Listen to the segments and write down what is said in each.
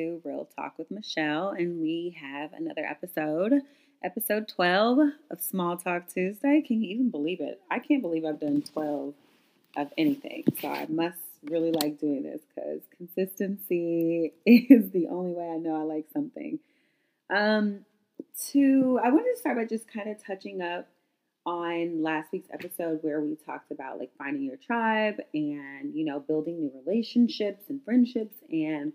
Real Talk with Michelle, and we have another episode, episode 12 of Small Talk Tuesday. Can you even believe it? I can't believe I've done 12 of anything. So I must really like doing this because consistency is the only way I know I like something. Um, to I wanted to start by just kind of touching up on last week's episode where we talked about like finding your tribe and you know building new relationships and friendships and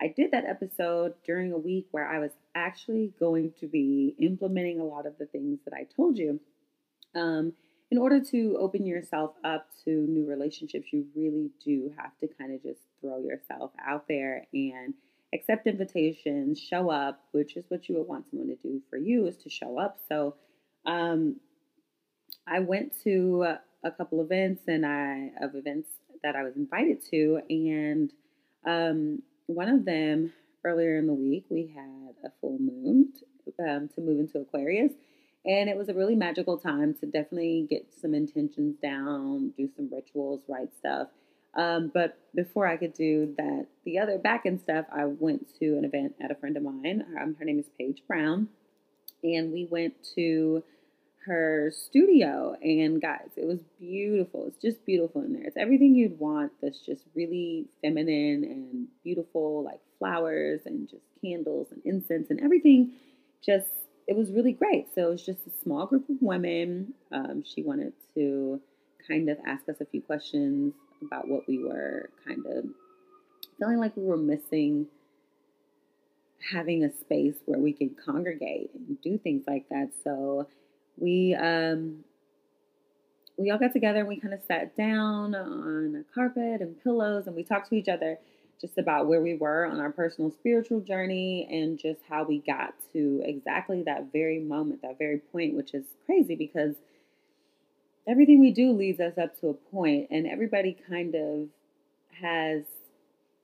I did that episode during a week where I was actually going to be implementing a lot of the things that I told you. Um, in order to open yourself up to new relationships, you really do have to kind of just throw yourself out there and accept invitations, show up, which is what you would want someone to do for you is to show up. So, um, I went to a couple events and I of events that I was invited to, and um, one of them earlier in the week we had a full moon to, um, to move into Aquarius, and it was a really magical time to definitely get some intentions down, do some rituals, write stuff. Um, but before I could do that, the other back end stuff, I went to an event at a friend of mine. Um, her name is Paige Brown, and we went to her studio. And guys, it was beautiful. It's just beautiful in there. It's everything you'd want that's just really feminine and beautiful, like flowers and just candles and incense and everything. Just, it was really great. So it was just a small group of women. Um, she wanted to kind of ask us a few questions about what we were kind of feeling like we were missing having a space where we could congregate and do things like that. So we um, we all got together and we kind of sat down on a carpet and pillows and we talked to each other just about where we were on our personal spiritual journey and just how we got to exactly that very moment, that very point, which is crazy because everything we do leads us up to a point and everybody kind of has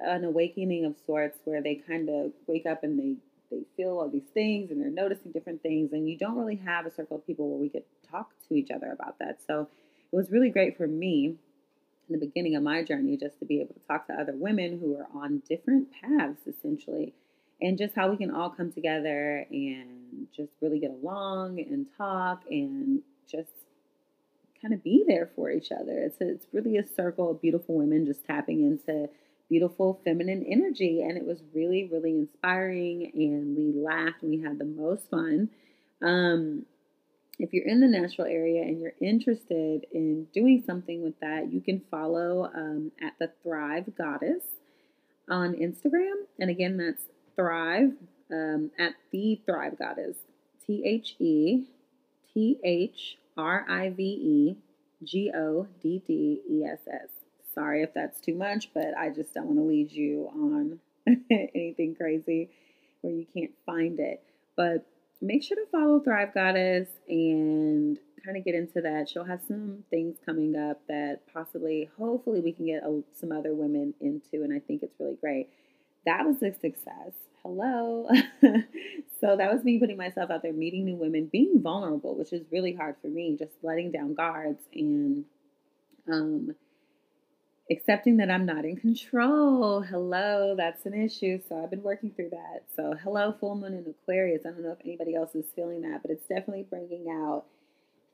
an awakening of sorts where they kind of wake up and they they feel all these things and they're noticing different things and you don't really have a circle of people where we could talk to each other about that. So it was really great for me in the beginning of my journey just to be able to talk to other women who are on different paths essentially and just how we can all come together and just really get along and talk and just kind of be there for each other. It's a, it's really a circle of beautiful women just tapping into beautiful feminine energy. And it was really, really inspiring. And we laughed and we had the most fun. Um, if you're in the Nashville area and you're interested in doing something with that, you can follow um, at the Thrive Goddess on Instagram. And again, that's Thrive um, at the Thrive Goddess. T H E T H R I V E G O D D E S S. Sorry if that's too much, but I just don't want to lead you on anything crazy where you can't find it. But make sure to follow Thrive Goddess and kind of get into that. She'll have some things coming up that possibly, hopefully, we can get some other women into, and I think it's really great. That was a success. Hello. so that was me putting myself out there, meeting new women, being vulnerable, which is really hard for me, just letting down guards and um, accepting that I'm not in control. Hello, that's an issue. So I've been working through that. So, hello, full moon in Aquarius. I don't know if anybody else is feeling that, but it's definitely bringing out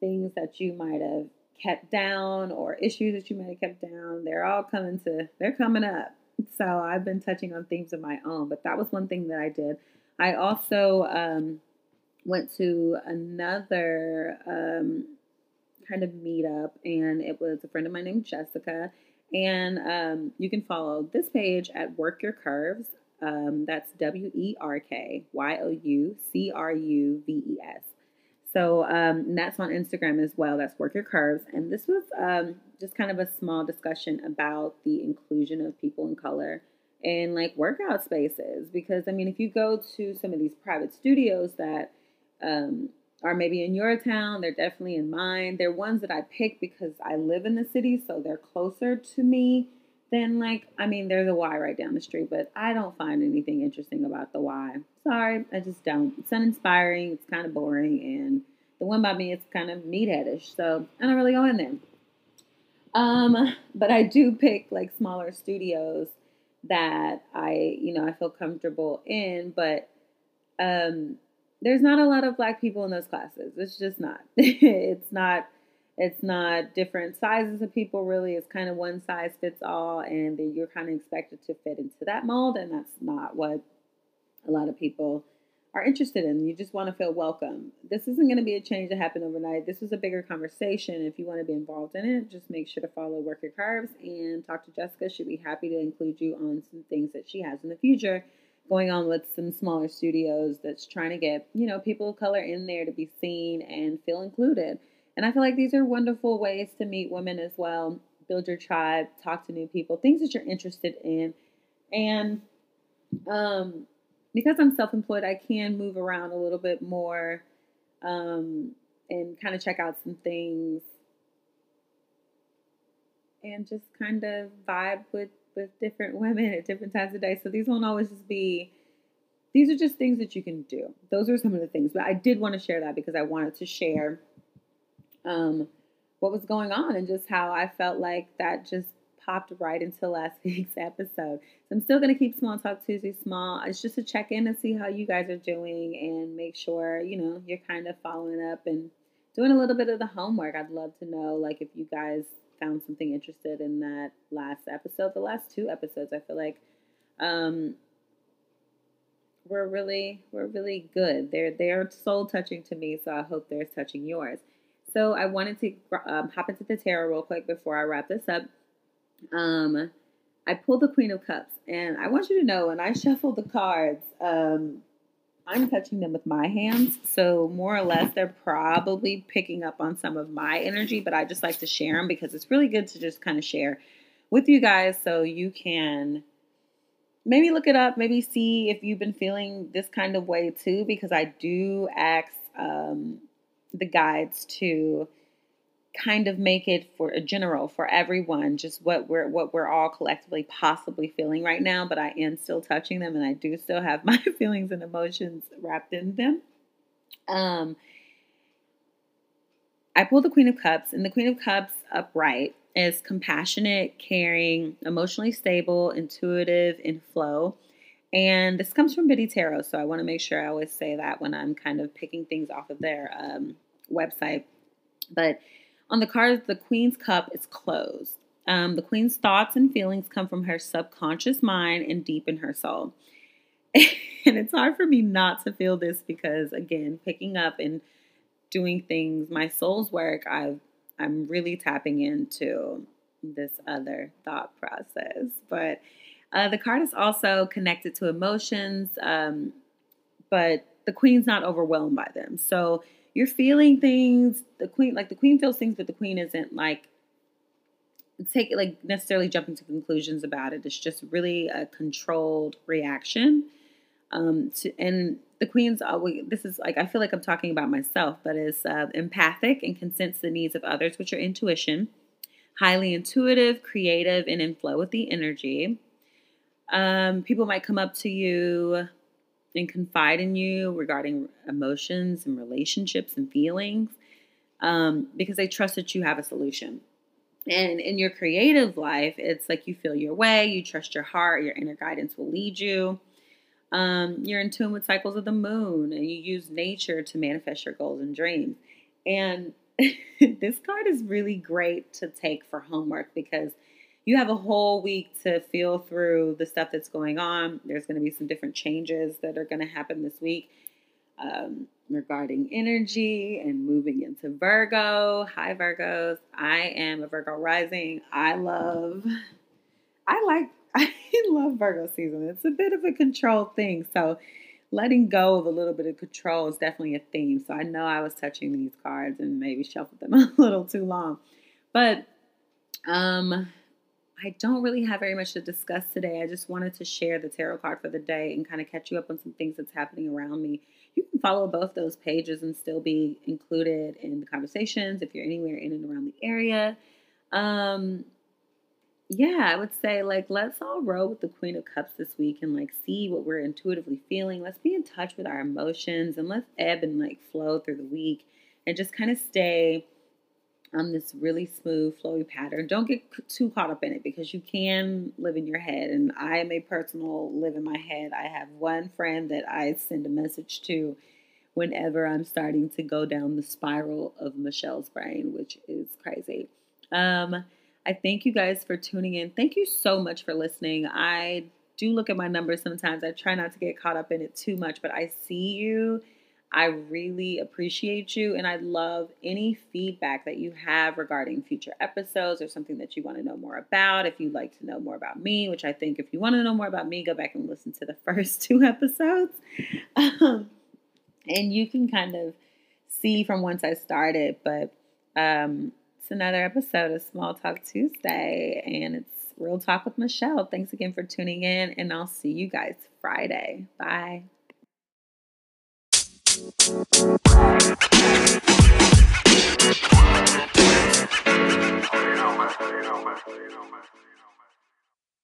things that you might have kept down or issues that you might have kept down. They're all coming to, they're coming up. So, I've been touching on themes of my own, but that was one thing that I did. I also um, went to another um, kind of meetup, and it was a friend of mine named Jessica and um, you can follow this page at Werk Your Curves. Um, that's W E R K Y O U C R U V E S. So um, that's on Instagram as well. That's Werk Your Curves. And this was um, just kind of a small discussion about the inclusion of people in color in like workout spaces. Because I mean, if you go to some of these private studios that um, are maybe in your town. They're definitely in mine. They're ones that I pick because I live in the city, so they're closer to me than like I mean, there's a Y right down the street, but I don't find anything interesting about the Y. Sorry, I just don't. It's uninspiring. It's kind of boring, and the one by me is kind of meatheadish, so I don't really go in there. Um, but I do pick like smaller studios that I, you know, I feel comfortable in, but um, there's not a lot of black people in those classes. It's just not. it's not. It's not different sizes of people. Really, it's kind of one size fits all, and then you're kind of expected to fit into that mold, and that's not what a lot of people are interested in. You just want to feel welcome. This isn't going to be a change that happened overnight. This is a bigger conversation. If you want to be involved in it, just make sure to follow Werk Your Curves and talk to Jessica. She'd be happy to include you on some things that she has in the future going on with some smaller studios that's trying to get, you know, people of color in there to be seen and feel included. And I feel like these are wonderful ways to meet women as well, build your tribe, talk to new people, things that you're interested in. And um because I'm self-employed, I can move around a little bit more um, and kind of check out some things and just kind of vibe with with different women at different times of day. So these won't always just be. These are just things that you can do. Those are some of the things. But I did want to share that because I wanted to share um, what was going on and just how I felt like that just popped right into last week's episode. So I'm still going to keep Small Talk Tuesday small. It's just to check in and see how you guys are doing and make sure, you know, you're kind of following up and doing a little bit of the homework. I'd love to know, like, if you guys found something interested in that last episode, the last two episodes. I feel like um, we're really, we're really good. They're they're soul touching to me, so I hope they're touching yours. So I wanted to um, hop into the tarot real quick before I wrap this up um, I pulled the Queen of Cups, and I want you to know when I shuffle the cards, um, I'm touching them with my hands. So, more or less, they're probably picking up on some of my energy, but I just like to share them because it's really good to just kind of share with you guys so you can maybe look it up, maybe see if you've been feeling this kind of way too, because I do ask um, the guides to kind of make it for a general for everyone just what we're what we're all collectively possibly feeling right now but i am still touching them and i do still have my feelings and emotions wrapped in them. Um i pulled the queen of cups and the queen of cups upright is compassionate caring emotionally stable intuitive in flow. And this comes from biddy tarot so i want to make sure i always say that when i'm kind of picking things off of their um, website. But on the card, the Queen's cup is closed. Um, the Queen's thoughts and feelings come from her subconscious mind and deep in her soul. and it's hard for me not to feel this because, again, picking up and doing things, my soul's work, I've, I'm really tapping into this other thought process. But uh, the card is also connected to emotions, um, but the Queen's not overwhelmed by them. So you're feeling things. The queen, like the queen feels things, but the queen isn't like take like necessarily jumping to conclusions about it. It's just really a controlled reaction. Um, to, and the queen's always this is like I feel like I'm talking about myself, but is uh, empathic and can sense the needs of others, which are intuition. Highly intuitive, creative, and in flow with the energy. Um, people might come up to you and confide in you regarding emotions and relationships and feelings um, because they trust that you have a solution. And in your creative life, it's like you feel your way, you trust your heart, your inner guidance will lead you. Um, you're in tune with cycles of the moon, and you use nature to manifest your goals and dreams. And this card is really great to take for homework because you have a whole week to feel through the stuff that's going on. There's going to be some different changes that are going to happen this week um, regarding energy and moving into Virgo. Hi, Virgos. I am a Virgo rising. I love, I like, I love Virgo season. It's a bit of a control thing. So, letting go of a little bit of control is definitely a theme. So, I know I was touching these cards and maybe shuffled them a little too long. But, um, I don't really have very much to discuss today. I just wanted to share the tarot card for the day and kind of catch you up on some things that's happening around me. You can follow both those pages and still be included in the conversations if you're anywhere in and around the area. Um, yeah, I would say like let's all roll with the Queen of Cups this week and like see what we're intuitively feeling. Let's be in touch with our emotions and let's ebb and like flow through the week and just kind of stay on this really smooth, flowy pattern. Don't get too caught up in it because you can live in your head. And I am a personal live in my head. I have one friend that I send a message to whenever I'm starting to go down the spiral of Michelle's brain, which is crazy. Um, I thank you guys for tuning in. Thank you so much for listening. I do look at my numbers sometimes. I try not to get caught up in it too much, but I see you I really appreciate you and I love any feedback that you have regarding future episodes or something that you want to know more about. If you'd like to know more about me, which I think if you want to know more about me, go back and listen to the first two episodes. Um, and you can kind of see from once I started, but um, it's another episode of Small Talk Tuesday and it's Real Talk with Michelle. Thanks again for tuning in and I'll see you guys Friday. Bye. You know, man. You.